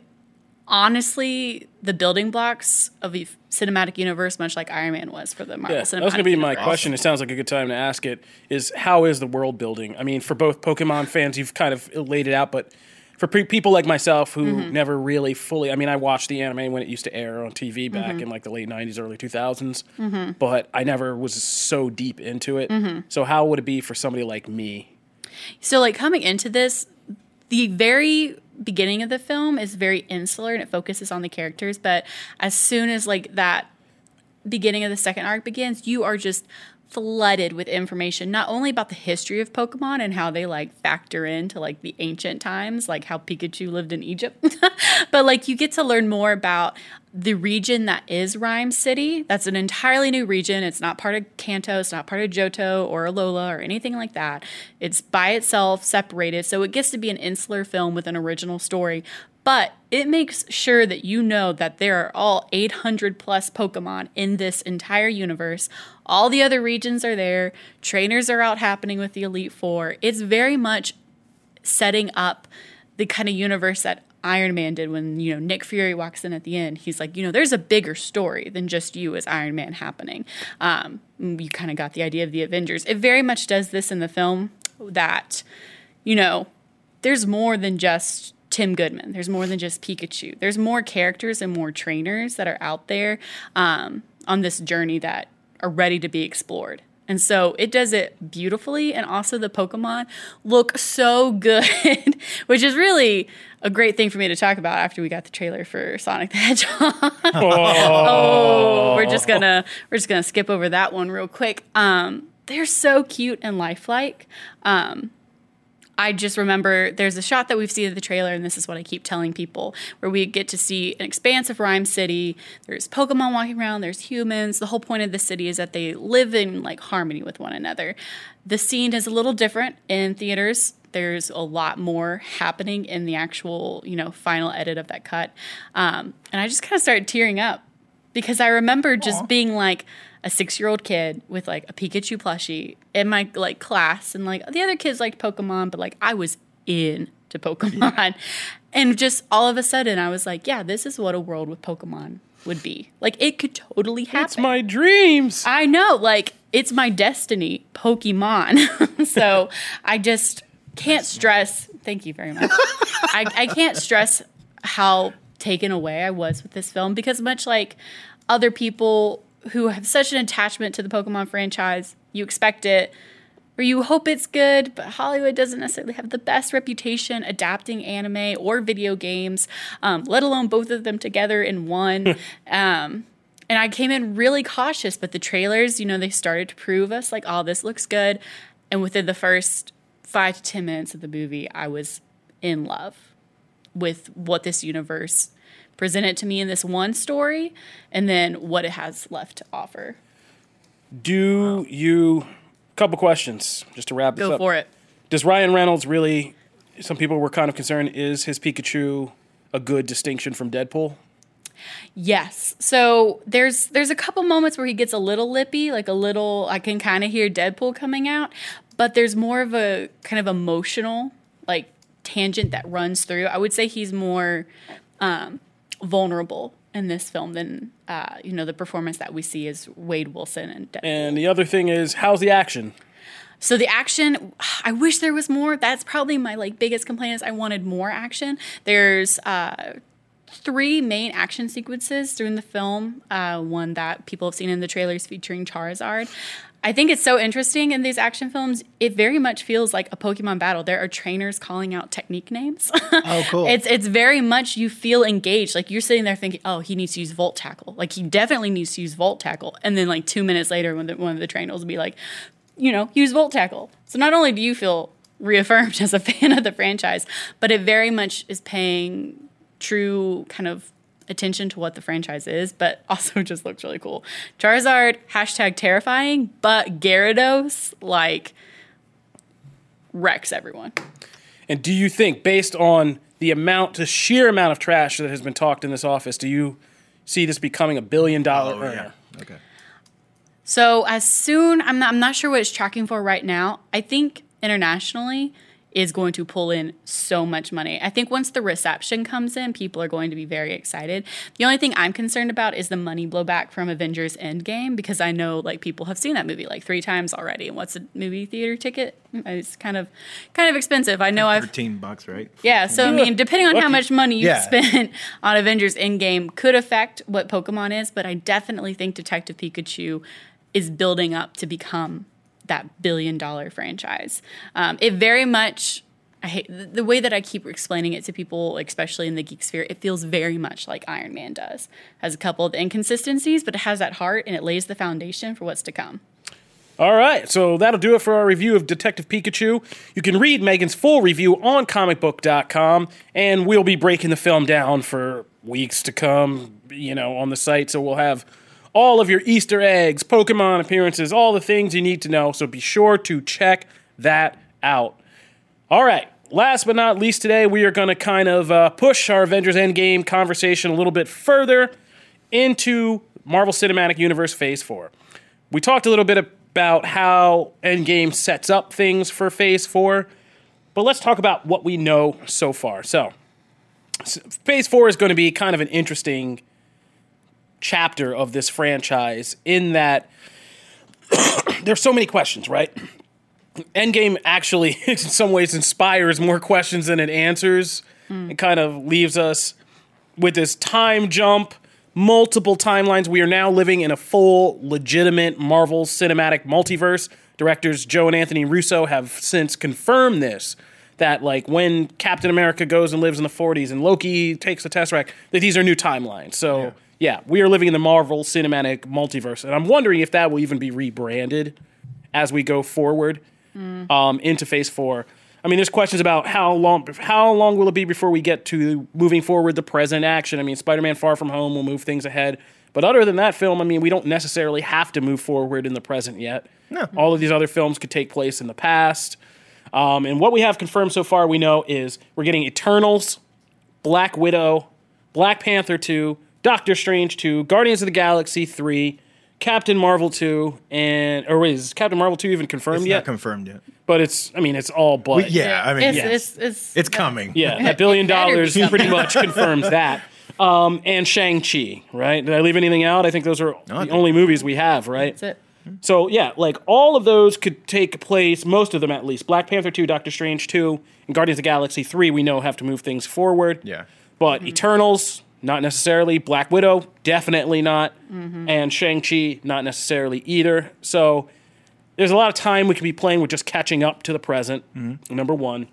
honestly the building blocks of a cinematic universe, much like Iron Man was for the Marvel Yeah, Cinematic that was going to be my question. It sounds like a good time to ask it. Is how is the world building? I mean, for both Pokemon fans, you've kind of laid it out, but for pe- people like myself who Mm-hmm. never really fully, I mean, I watched the anime when it used to air on TV back Mm-hmm. in like the late '90s, early 2000s, but I never was so deep into it. Mm-hmm. So how would it be for somebody like me? So, like coming into this, the very beginning of the film is very insular and it focuses on the characters. But as soon as like that beginning of the second arc begins, you are just flooded with information not only about the history of Pokemon and how they like factor into like the ancient times, like how Pikachu lived in Egypt, but like you get to learn more about the region that is Ryme City. That's an entirely new region. It's not part of Kanto, it's not part of Johto or Alola or anything like that. It's by itself, separated. So it gets to be an insular film with an original story, but it makes sure that you know that there are all 800 plus Pokemon in this entire universe. All the other regions are there. Trainers are out happening with the Elite Four. It's very much setting up the kind of universe that Iron Man did when, you know, Nick Fury walks in at the end. He's like, you know, there's a bigger story than just you as Iron Man happening. Um, you kind of got the idea of the Avengers. It very much does this in the film that, you know, there's more than just Tim Goodman. There's more than just Pikachu. There's more characters and more trainers that are out there um, on this journey that are ready to be explored. And so it does it beautifully. And also, the Pokemon look so good, which is really a great thing for me to talk about after we got the trailer for Sonic the Hedgehog. oh, we're just gonna we're just gonna skip over that one real quick. Um, they're so cute and lifelike. Um, I just remember there's a shot that we've seen in the trailer, and this is what I keep telling people, where we get to see an expanse of Ryme City. There's Pokemon walking around, there's humans. The whole point of the city is that they live in like harmony with one another. The scene is a little different in theaters. There's a lot more happening in the actual, you know, final edit of that cut. Um, and I just kind of started tearing up because I remember just being like, a six year old kid with like a Pikachu plushie in my like class, and like the other kids liked Pokemon, but like I was in to Pokemon, and just all of a sudden I was like, yeah, this is what a world with Pokemon would be. Like it could totally happen. It's my dreams. I know, like it's my destiny, Pokemon. so I just can't stress. Thank you very much. I, I can't stress how taken away I was with this film because much like other people who have such an attachment to the Pokemon franchise, you expect it or you hope it's good, but Hollywood doesn't necessarily have the best reputation adapting anime or video games, um, let alone both of them together in one. um, and I came in really cautious, but the trailers, you know, they started to prove us like, oh, this looks good. And within the first five to 10 minutes of the movie, I was in love with what this universe presented to me in this one story and then what it has left to offer. Do you? Couple questions just to wrap this Go up. for it. Does Ryan Reynolds really? Some people were kind of concerned. Is his Pikachu a good distinction from Deadpool? Yes. So there's there's a couple moments where he gets a little lippy, like a little I can kind of hear Deadpool coming out, but there's more of a kind of emotional like tangent that runs through. I would say he's more um, vulnerable in this film than uh, you know the performance that we see is Wade Wilson and Deadpool. And the other thing is, how's the action? So the action, I wish there was more. That's probably my like biggest complaint is I wanted more action. There's uh, three main action sequences during the film. Uh, one that people have seen in the trailers featuring Charizard. I think it's so interesting in these action films. It very much feels like a Pokemon battle. There are trainers calling out technique names. Oh, cool. it's it's very much you feel engaged. Like you're sitting there thinking, oh, he needs to use Volt Tackle. Like he definitely needs to use Volt Tackle. And then like two minutes later, when the, one of the trainers will be like, you know, use Volt Tackle. So not only do you feel reaffirmed as a fan of the franchise, but it very much is paying true kind of attention to what the franchise is, but also just looks really cool. Charizard, hashtag terrifying, but Gyarados, like, wrecks everyone. And do you think, based on the amount, the sheer amount of trash that has been talked in this office, do you see this becoming a billion dollar Oh, earner? Okay. So as soon, I'm not, I'm not sure what it's tracking for right now. I think internationally is going to pull in so much money. I think once the reception comes in, people are going to be very excited. The only thing I'm concerned about is the money blowback from Avengers Endgame because I know like people have seen that movie like three times already. And what's a movie theater ticket? It's kind of kind of expensive. I know I've Thirteen bucks, right? yeah, so I mean, depending on how much money you've Yeah. spent on Avengers Endgame could affect what Pokemon is, but I definitely think Detective Pikachu is building up to become that billion dollar franchise. Um, it very much. I hate the- way that I keep explaining it to people, especially in the geek sphere. It feels very much like Iron Man does. Has a couple of inconsistencies, but it has that heart and it lays the foundation for what's to come. All right, so that'll do it for our review of Detective Pikachu. You can read Megan's full review on comicbook.com, and we'll be breaking the film down for weeks to come, you know, on the site. So we'll have all of your Easter eggs, Pokemon appearances, all the things you need to know. So be sure to check that out. All right, last but not least, today we are going to kind of uh, push our Avengers Endgame conversation a little bit further into Marvel Cinematic Universe Phase 4. We talked a little bit about how Endgame sets up things for Phase 4, but let's talk about what we know so far. So, Phase 4 is going to be kind of an interesting chapter of this franchise in that there's so many questions, right? Endgame actually, in some ways, inspires more questions than it answers. Hmm. It kind of leaves us with this time jump, multiple timelines. We are now living in a full, legitimate Marvel cinematic multiverse. Directors Joe and Anthony Russo have since confirmed this. That like when Captain America goes and lives in the 40s and Loki takes the Tesseract, that these are new timelines. So yeah, we are living in the Marvel cinematic multiverse, and I'm wondering if that will even be rebranded as we go forward um, into Phase Four. I mean, there's questions about how long how long will it be before we get to moving forward the present action. I mean, Spider-Man: Far From Home will move things ahead, but other than that film, I mean, we don't necessarily have to move forward in the present yet. No. All of these other films could take place in the past. Um, and what we have confirmed so far, we know is we're getting Eternals, Black Widow, Black Panther 2, Doctor Strange 2, Guardians of the Galaxy 3, Captain Marvel 2, and or wait, is Captain Marvel 2 even confirmed It's yet? not confirmed yet. but it's I mean it's all but. We- yeah, I mean, it's, yeah. it's, it's, it's coming. Yeah, that billion It be dollars pretty much confirms that. Um, and Shang-Chi, right? Did I leave anything out? I think those are the only movies we have, right? That's it. So yeah, like all of those could take place, most of them at least. Black Panther 2, Doctor Strange 2, and Guardians of the Galaxy 3, we know have to move things forward. Yeah. But Eternals, not necessarily. Black Widow, definitely not. Mm-hmm. And Shang-Chi, not necessarily either. So there's a lot of time we could be playing with just catching up to the present, mm-hmm. number one.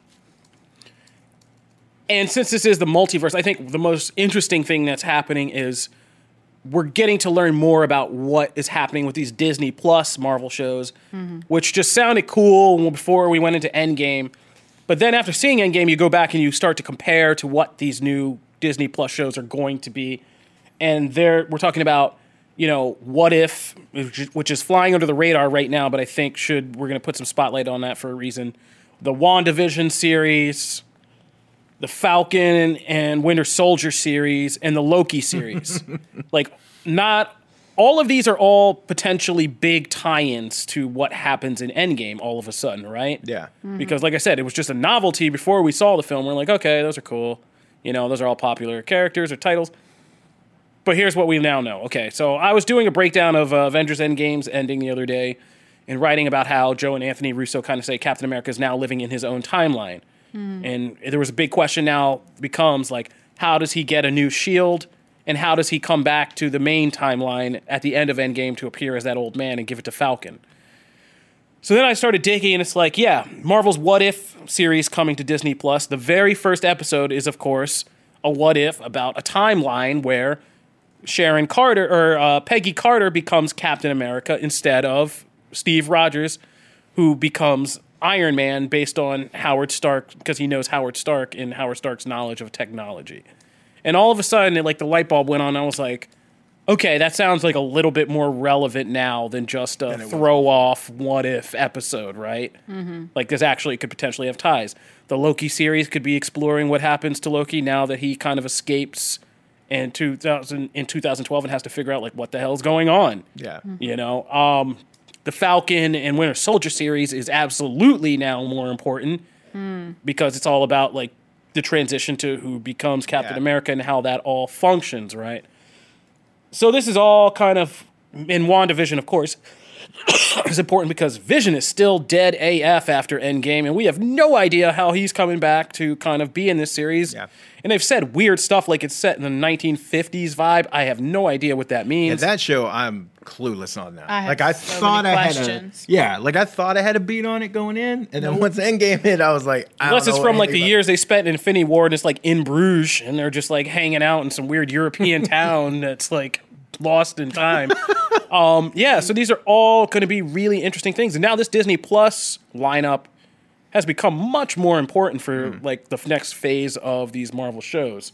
And since this is the multiverse, I think the most interesting thing that's happening is we're getting to learn more about what is happening with these Disney Plus Marvel shows, mm-hmm. which just sounded cool before we went into Endgame. But then after seeing Endgame, you go back and you start to compare to what these new Disney Plus shows are going to be. And there, we're talking about, you know, what if, which is- which is flying under the radar right now, but I think should we're going to put some spotlight on that for a reason. The WandaVision series, the Falcon and Winter Soldier series, and the Loki series. like, not all of these are all potentially big tie-ins to what happens in Endgame all of a sudden, right? Yeah. Mm-hmm. Because, like I said, it was just a novelty before we saw the film. We're like, okay, those are cool. You know, those are all popular characters or titles. But here's what we now know. Okay, so I was doing a breakdown of uh, Avengers Endgame's ending the other day and writing about how Joe and Anthony Russo kind of say Captain America is now living in his own timeline. And there was a big question now becomes like, how does he get a new shield? And how does he come back to the main timeline at the end of Endgame to appear as that old man and give it to Falcon? So then I started digging, and it's like, yeah, Marvel's What If series coming to Disney Plus. The very first episode is, of course, a what if about a timeline where Sharon Carter or uh, Peggy Carter becomes Captain America instead of Steve Rogers, who becomes Iron Man based on Howard Stark because he knows Howard Stark and Howard Stark's knowledge of technology. And all of a sudden, it, like the light bulb went on. I was like, okay, that sounds like a little bit more relevant now than just a throw off what if episode, right? Mm-hmm. Like this actually could potentially have ties. The Loki series could be exploring what happens to Loki now that he kind of escapes in 2000 in 2012 and has to figure out like what the hell's going on. Yeah. Mm-hmm. You know, um, the Falcon and Winter Soldier series is absolutely now more important hmm. because it's all about like the transition to who becomes Captain Yeah. America and how that all functions, right? So this is all kind of in WandaVision, of course, is important because Vision is still dead AF after Endgame, and we have no idea how he's coming back to kind of be in this series. Yeah. And they've said weird stuff like it's set in the 1950s vibe. I have no idea what that Yeah, means. that show, I'm clueless on that. I like I so thought many I questions. had a yeah, like I thought I had a beat on it going in, and then once Endgame hit, I was like, I Unless don't it's from like the anything years they spent in Infinity War and it's like in Bruges and they're just like hanging out in some weird European town that's like lost in time. um, yeah, so these are all going to be really interesting things. And now this Disney Plus lineup has become much more important for Hmm. like the next phase of these Marvel shows.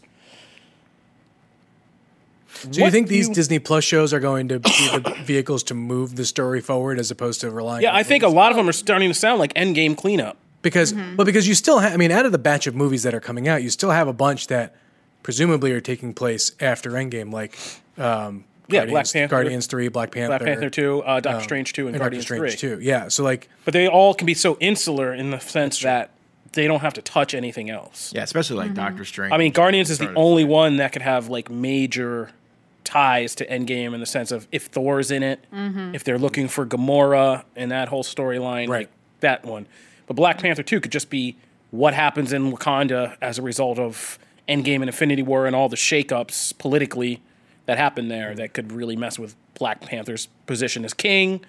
Do you think these you- Disney Plus shows are going to be the vehicles to move the story forward as opposed to relying? Yeah, on I think a lot of them are starting to sound like Endgame cleanup. because well because you still have I mean out of the batch of movies that are coming out, you still have a bunch that presumably are taking place after Endgame, like um, Yeah, Black Guardians, Panther. Guardians Three, Black Panther, Black Panther 2, uh, Doctor um, Strange 2, and, and Guardians Strange 3. Two. Yeah, so like But they all can be so insular in the sense that they don't have to touch anything else. Yeah, especially like mm-hmm. Doctor Strange. I mean, Guardians is the Started only one that could have like major ties to Endgame in the sense of if Thor's in it, mm-hmm. if they're looking for Gamora and that whole storyline, Right. like that one. But Black Panther 2 could just be what happens in Wakanda as a result of Endgame and Infinity War and all the shakeups politically that happened there that could really mess with Black Panther's position as king.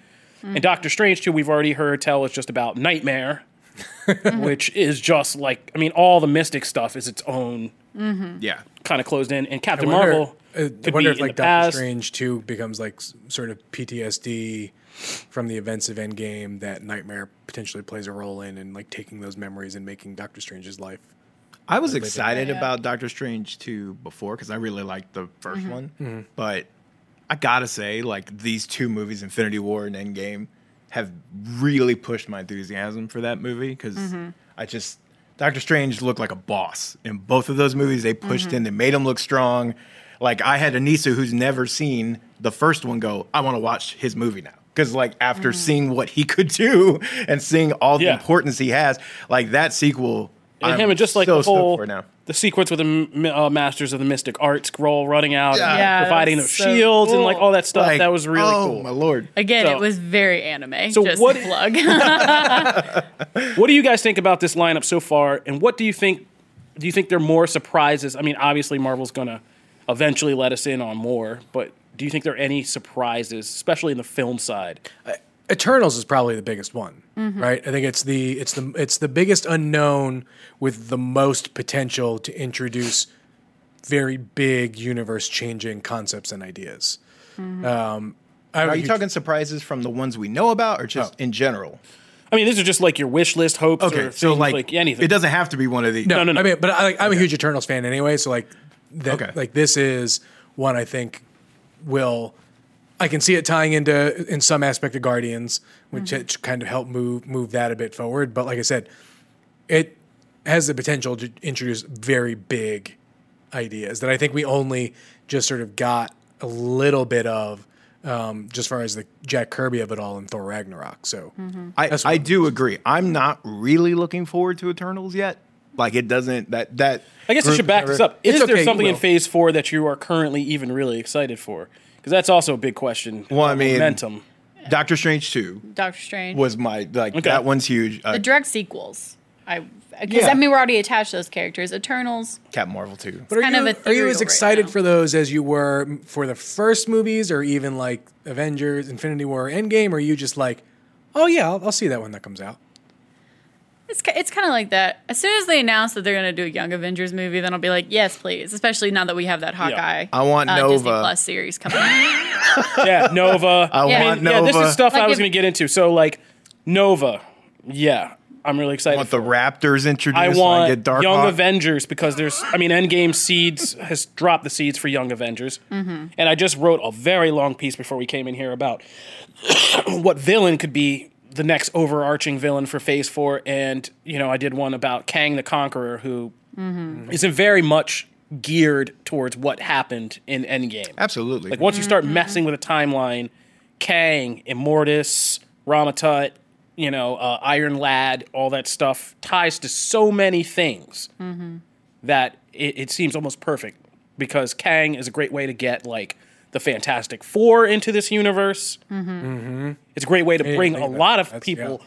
And Doctor Strange, too, we've already heard tell is just about Nightmare, which is just like, I mean, all the mystic stuff is its own yeah. kind of closed in. And I Captain wonder, Marvel uh, I wonder be if like the Doctor past. Strange Two becomes like sort of PTSD from the events of Endgame that Nightmare potentially plays a role in, and like taking those memories and making Doctor Strange's life. I was excited Yeah. about Doctor Strange 2 before because I really liked the 1st Mm-hmm. one. But I gotta say, like these two movies, Infinity War and Endgame, have really pushed my enthusiasm for that movie because Mm-hmm. I just Doctor Strange looked like a boss in both of those movies. They pushed Mm-hmm. in, they made him look strong. Like I had Anissa who's never seen the first one go, I want to watch his movie now. Because like after seeing what he could do and seeing all the Mm-hmm. Yeah. importance he has, like that sequel. And I'm him and just like so the whole for now. the sequence with the uh, Masters of the Mystic Arts, scroll running out, and Yeah, providing those so shields and like all that stuff. Like, that was really oh, cool. my lord. Again, So- it was very anime. So just what- plug. What do you guys think about this lineup so far? And what do you think? Do you think there are more surprises? I mean, obviously Marvel's gonna eventually let us in on more, but do you think there are any surprises, especially in the film side? Eternals is probably the biggest one, Mm-hmm. right? I think it's the it's the it's the biggest unknown with the most potential to introduce very big universe changing concepts and ideas. Mm-hmm. Um, I, Are you talking surprises from the ones we know about or just Oh. in general? I mean, these are just like your wish list hopes. Okay, or so things, like, anything. it doesn't have to be one of these. No, no, no. I mean, but I, like, I'm a huge Eternals fan anyway, so like, that, Okay. like this is one I think will. I can see it tying into in some aspect of Guardians, which it kind of help move move that a bit forward. But like I said, it has the potential to introduce very big ideas that I think we only just sort of got a little bit of, um, just far as the Jack Kirby of it all in Thor Ragnarok. So I, That's I what- do agree. I'm not really looking forward to Eternals yet. Like it doesn't that that I guess I should back this up. Is there okay, you something in. Phase Four that you are currently even really excited for? Because that's also a big question. Well, I mean- momentum. Doctor Strange two Doctor Strange. was my like Okay. that one's huge. Uh, the direct sequels. I because Yeah. I mean we're already attached to those characters. Eternals. Captain Marvel two. But are kind you, of are you as excited now. for those as you were for the first movies, or even like Avengers, Infinity War, Endgame? Or are you just like, oh yeah, I'll, I'll see that when that comes out? It's it's kind of like that. As soon as they announce that they're going to do a Young Avengers movie, then I'll be like, yes, please. Especially now that we have that Hawkeye. I want uh, Disney Nova. Plus series coming. Yeah, Nova. I Yeah. want yeah, Nova. this is stuff I was if- going to get into. So like Nova, yeah, I'm really excited. I want the for. Raptors introduced. I want get Dark Young Hawk. Avengers because there's, I mean, Endgame seeds has dropped the seeds for Young Avengers, Mm-hmm. and I just wrote a very long piece before we came in here about what villain could be the next overarching villain for Phase Four, and you know, I did one about Kang the Conqueror, who Mm-hmm. is very much geared towards what happened in Endgame. Absolutely. Like once you start Mm-hmm. messing with a timeline, Kang, Immortus, Rama-Tut, you know, uh, Iron Lad, all that stuff ties to so many things Mm-hmm. that it, it seems almost perfect because Kang is a great way to get like the Fantastic Four into this universe. Mm-hmm. It's a great way to didn't bring a that. lot of That's- people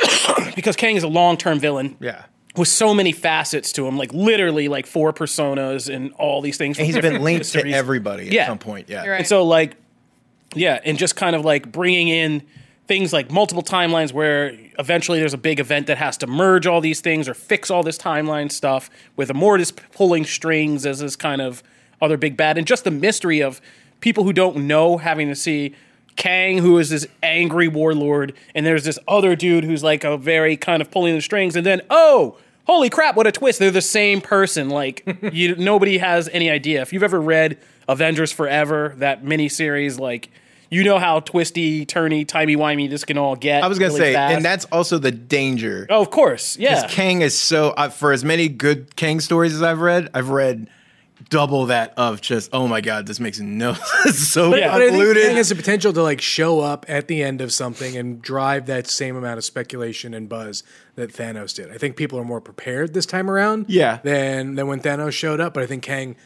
because Kang is a long-term villain yeah. with so many facets to him, like literally like four personas and all these things. And he's been different linked to histories. everybody at Yeah. some point. Yeah. Right. And so, like, yeah, and just kind of like bringing in things like multiple timelines where eventually there's a big event that has to merge all these things or fix all this timeline stuff with Immortus pulling strings as this kind of other big bad, and just the mystery of people who don't know having to see Kang, who is this angry warlord, and there's this other dude who's like a very kind of pulling the strings, and then oh, holy crap, what a twist! They're the same person. Like you, nobody has any idea. If you've ever read Avengers Forever, that miniseries, like you know how twisty, turny, timey wimey this can all get. I was gonna really say, fast. and that's also the danger. oh, of course, yeah. Because Kang is so uh, for as many good Kang stories as I've read, I've read double that of just oh my god, this makes no sense. so yeah. But I think convoluted. Has the potential to like show up at the end of something and drive that same amount of speculation and buzz that Thanos did. I think people are more prepared this time around. Yeah. Than than when Thanos showed up, but I think Kang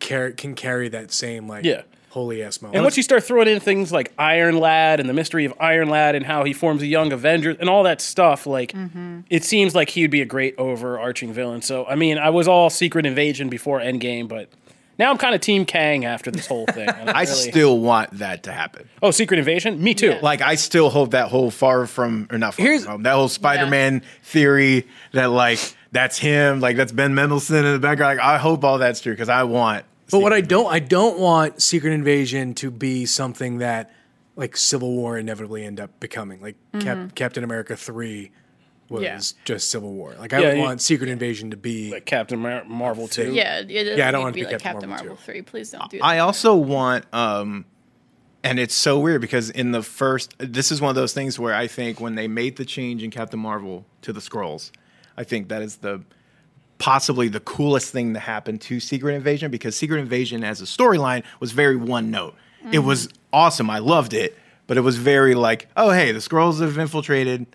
car- can carry that same like Yeah. Holy ass moment. And once you start throwing in things like Iron Lad and the mystery of Iron Lad and how he forms a young Avengers and all that stuff, like mm-hmm. it seems like he would be a great overarching villain. So I mean, I was all Secret Invasion before Endgame, but now I'm kind of Team Kang after this whole thing. I really- still want that to happen. oh Secret Invasion, me too. Yeah. Like I still hope that whole far from or not far Here's- from that whole Spider-Man theory that like that's him, like that's Ben Mendelsohn in the background. Like I hope all that's true because I want. But what I don't, I don't want Secret Invasion to be something that like Civil War inevitably end up becoming. Like Cap- Captain America three was Yeah. just Civil War. Like I Yeah, would you- want Secret Invasion to be. Like Captain Mar- Marvel two. Yeah, it Yeah, I don't want to to be be like Captain Captain Marvel Marvel, too. three. Please don't do that. I also want, um, and it's so weird because in the first, this is one of those things where I think when they made the change in Captain Marvel to the Skrulls, I think that is the possibly the coolest thing to happen to Secret Invasion because Secret Invasion as a storyline was very one note. It mm-hmm. was awesome. I loved it, but it was very like, oh hey, the Skrulls have infiltrated,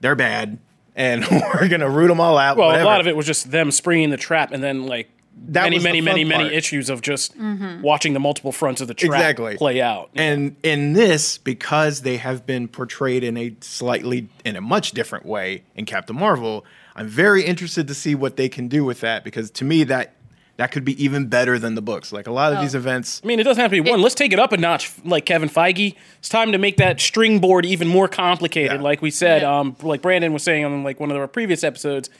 they're bad, and we're gonna root them all out. Well, whatever. a lot of it was just them springing the trap and then like That many, was the many, fun many, many issues of just watching the multiple fronts of the trap Exactly. play out. And in this, because they have been portrayed in a slightly, in a much different way in Captain Marvel, I'm very interested to see what they can do with that because to me, that that could be even better than the books. Like a lot of these events, I mean, it doesn't have to be one. Let's take it up a notch, like Kevin Feige. It's time to make that string board even more complicated. Yeah. Like we said, Yeah. um, like Brandon was saying on like one of our previous episodes.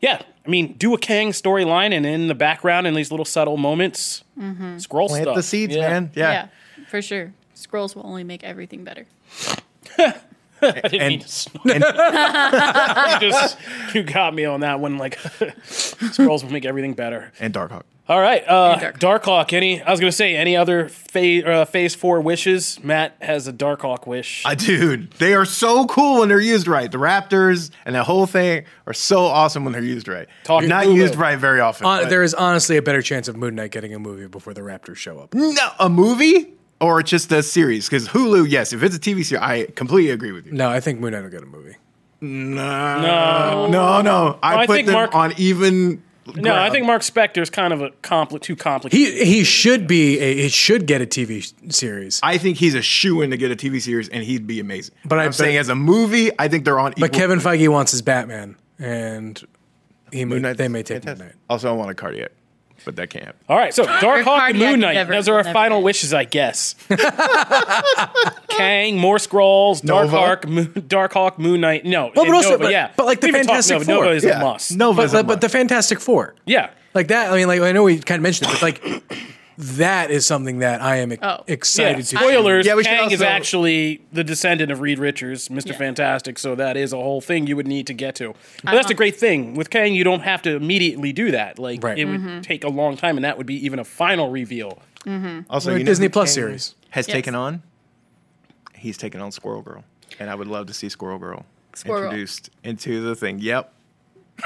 Yeah, I mean, do a Kang storyline, and in the background, in these little subtle moments, mm-hmm. Skrull plant stuff. the seeds, Yeah. man. Yeah. yeah, for sure. Skrulls will only make everything better. I didn't mean And- to snort. you just you got me on that one. Like Skrulls will make everything better. And Darkhawk. All right, uh, And Darkhawk. Any? I was gonna say any other phase uh, phase four wishes. Matt has a Darkhawk wish. Uh, dude, they are so cool when they're used right. The Raptors and that whole thing are so awesome when they're used right. Talk Not Hulu. used right very often. Hon- there is honestly a better chance of Moon Knight getting a movie before the Raptors show up. no, a movie or just a series? Because Hulu, yes, if it's a TV series, I completely agree with you. No, I think Moon Knight will get a movie. No, no, no. no. I, I put think them Mark- on even. no, I think Mark Spector's kind of a compli- too complicated. He he should be a he should get a TV series. I think he's a shoe in to get a TV series, and he'd be amazing. But But I- I'm but- saying as a movie, I think they're on. But equal- Kevin Feige wants his Batman, and he may, Moon Knight- they may take Moon. Knight. Also, I want a cardiac, but that can't. happen. All right, so Darkhawk and Moon Knight. never- Those are our never final ends. wishes, I guess. Kang, more Skrulls, Nova. Darkhawk, Moon, Darkhawk, Moon Knight. No, Well, but and also- Nova, but- yeah, but like the We even talked Fantastic Nova. Nova Four. is Yeah, a must. Nova's But, a but, but the. Fantastic Four, Yeah, like that. I mean, like I know we kind of mentioned it, but like that is something that I am Oh. excited yeah. to. see. Spoilers. Yeah, we should Kang is actually the descendant of Reed Richards, Mr. Yeah. Fantastic. So that is a whole thing you would need to get to. But that's uh-huh. the great thing with Kang. You don't have to immediately do that. Like Right. it would mm-hmm. take a long time, and that would be even a final reveal. Mm-hmm. Also, Or a you know Disney Plus Kang series. has Yes. taken on. He's taken on Squirrel Girl, and I would love to see Squirrel Girl Squirrel. introduced into the thing. Yep.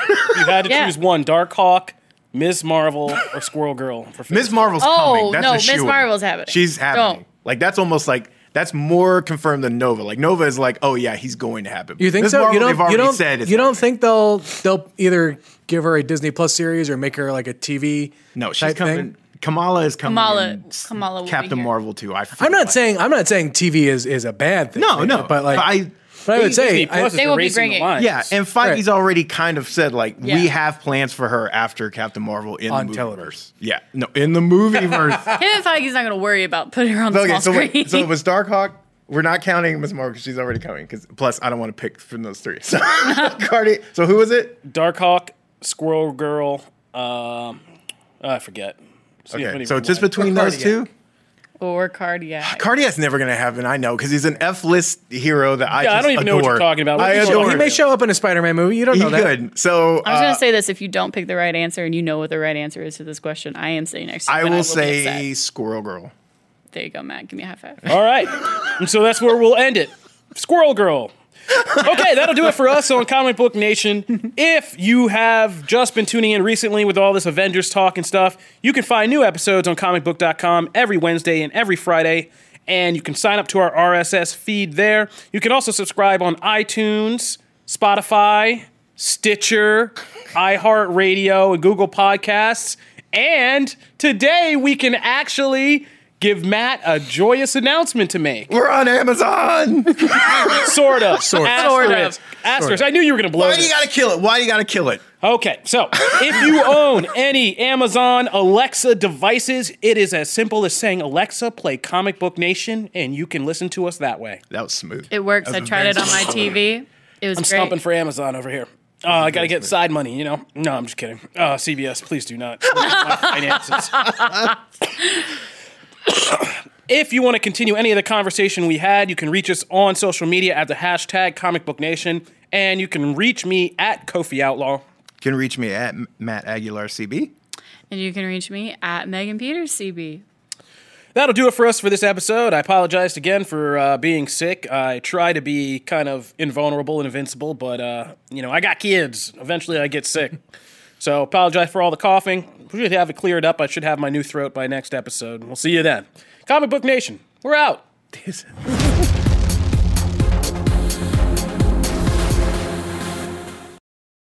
You had to Yeah. choose one: Darkhawk, Ms. Marvel, or Squirrel Girl. For Miss phase Marvel's Oh, coming. That's no, a Miss shoo-in. Marvel's happening. She's happening. Don't. Like that's almost like that's more confirmed than Nova. Like Nova is like, oh yeah, he's going to happen. You think Miss so? Marvel, you don't. they've already you don't. said it's you don't happening. think they'll they'll either give her a Disney Plus series or make her like a TV? No, she's type coming. thing? Kamala is coming. Kamala- in Kamala will be Captain here. Marvel too. I. feel I'm not like. saying I'm not saying TV is is a bad thing. No, no. but like I. but I would say I- They will be erasing the bringing- Yeah, and Feige's already kind of said like we have plans for her after Captain Marvel in On the movie television. Yeah, no, in the movie verse. Him and Feige's not going to worry about putting her on the okay, small so screen. wait, so it was Darkhawk. We're not counting Miss Marvel because she's already coming. Because plus, I don't want to pick from those three. So, Cardi. So who was it? Darkhawk, Squirrel Girl. Um, I forget. See if Okay, so of just between those two. Or cardiac. Cardiac's never gonna happen. I know because he's an F list hero that I Yeah, I don't even know what you're talking about. What I are adore. he may show up in a Spider-Man movie. You don't He know that. could. So I'm just uh, gonna say this: if you don't pick the right answer and you know what the right answer is to this question, I am sitting next to you. I and will say. Squirrel Girl. There you go, Matt. Give me a high five. All right. And so that's where we'll end it. Squirrel Girl. Okay, that'll do it for us on Comic Book Nation. If you have just been tuning in recently with all this Avengers talk and stuff, you can find new episodes on comicbook.com every Wednesday and every Friday. And you can sign up to our RSS feed there. You can also subscribe on iTunes, Spotify, Stitcher, iHeartRadio, and Google Podcasts. And today we can actually give Matt a joyous announcement to make. We're on Amazon. Sort of. Sort, Asterisk. Asterisk. I knew you were going to blow Why do this. you gotta kill it? Why do you gotta kill it? Okay, so if you own any Amazon Alexa devices, it is as simple as saying, Alexa, play Comic Book Nation, and you can listen to us that way. That was smooth. It works. I tried it on my. TV. It was I'm great. stumping for Amazon over here. Uh, I got to get side money, you know? No, I'm just kidding. Uh, CBS, please do not. My finances. If you want to continue any of the conversation we had, you can reach us on social media at the hashtag Comic Book Nation, and you can reach me at Kofi Outlaw. You can reach me at Matt Aguilar CB. and you can reach me at Megan Peters CB. That'll do it for us for this episode. I apologize again for uh, being sick. I try to be kind of invulnerable and invincible, but uh, you know I got kids. Eventually, I get sick. So apologize for all the coughing. Should have it cleared up. I should have my new throat by next episode. We'll see you then. Comic Book Nation, we're out.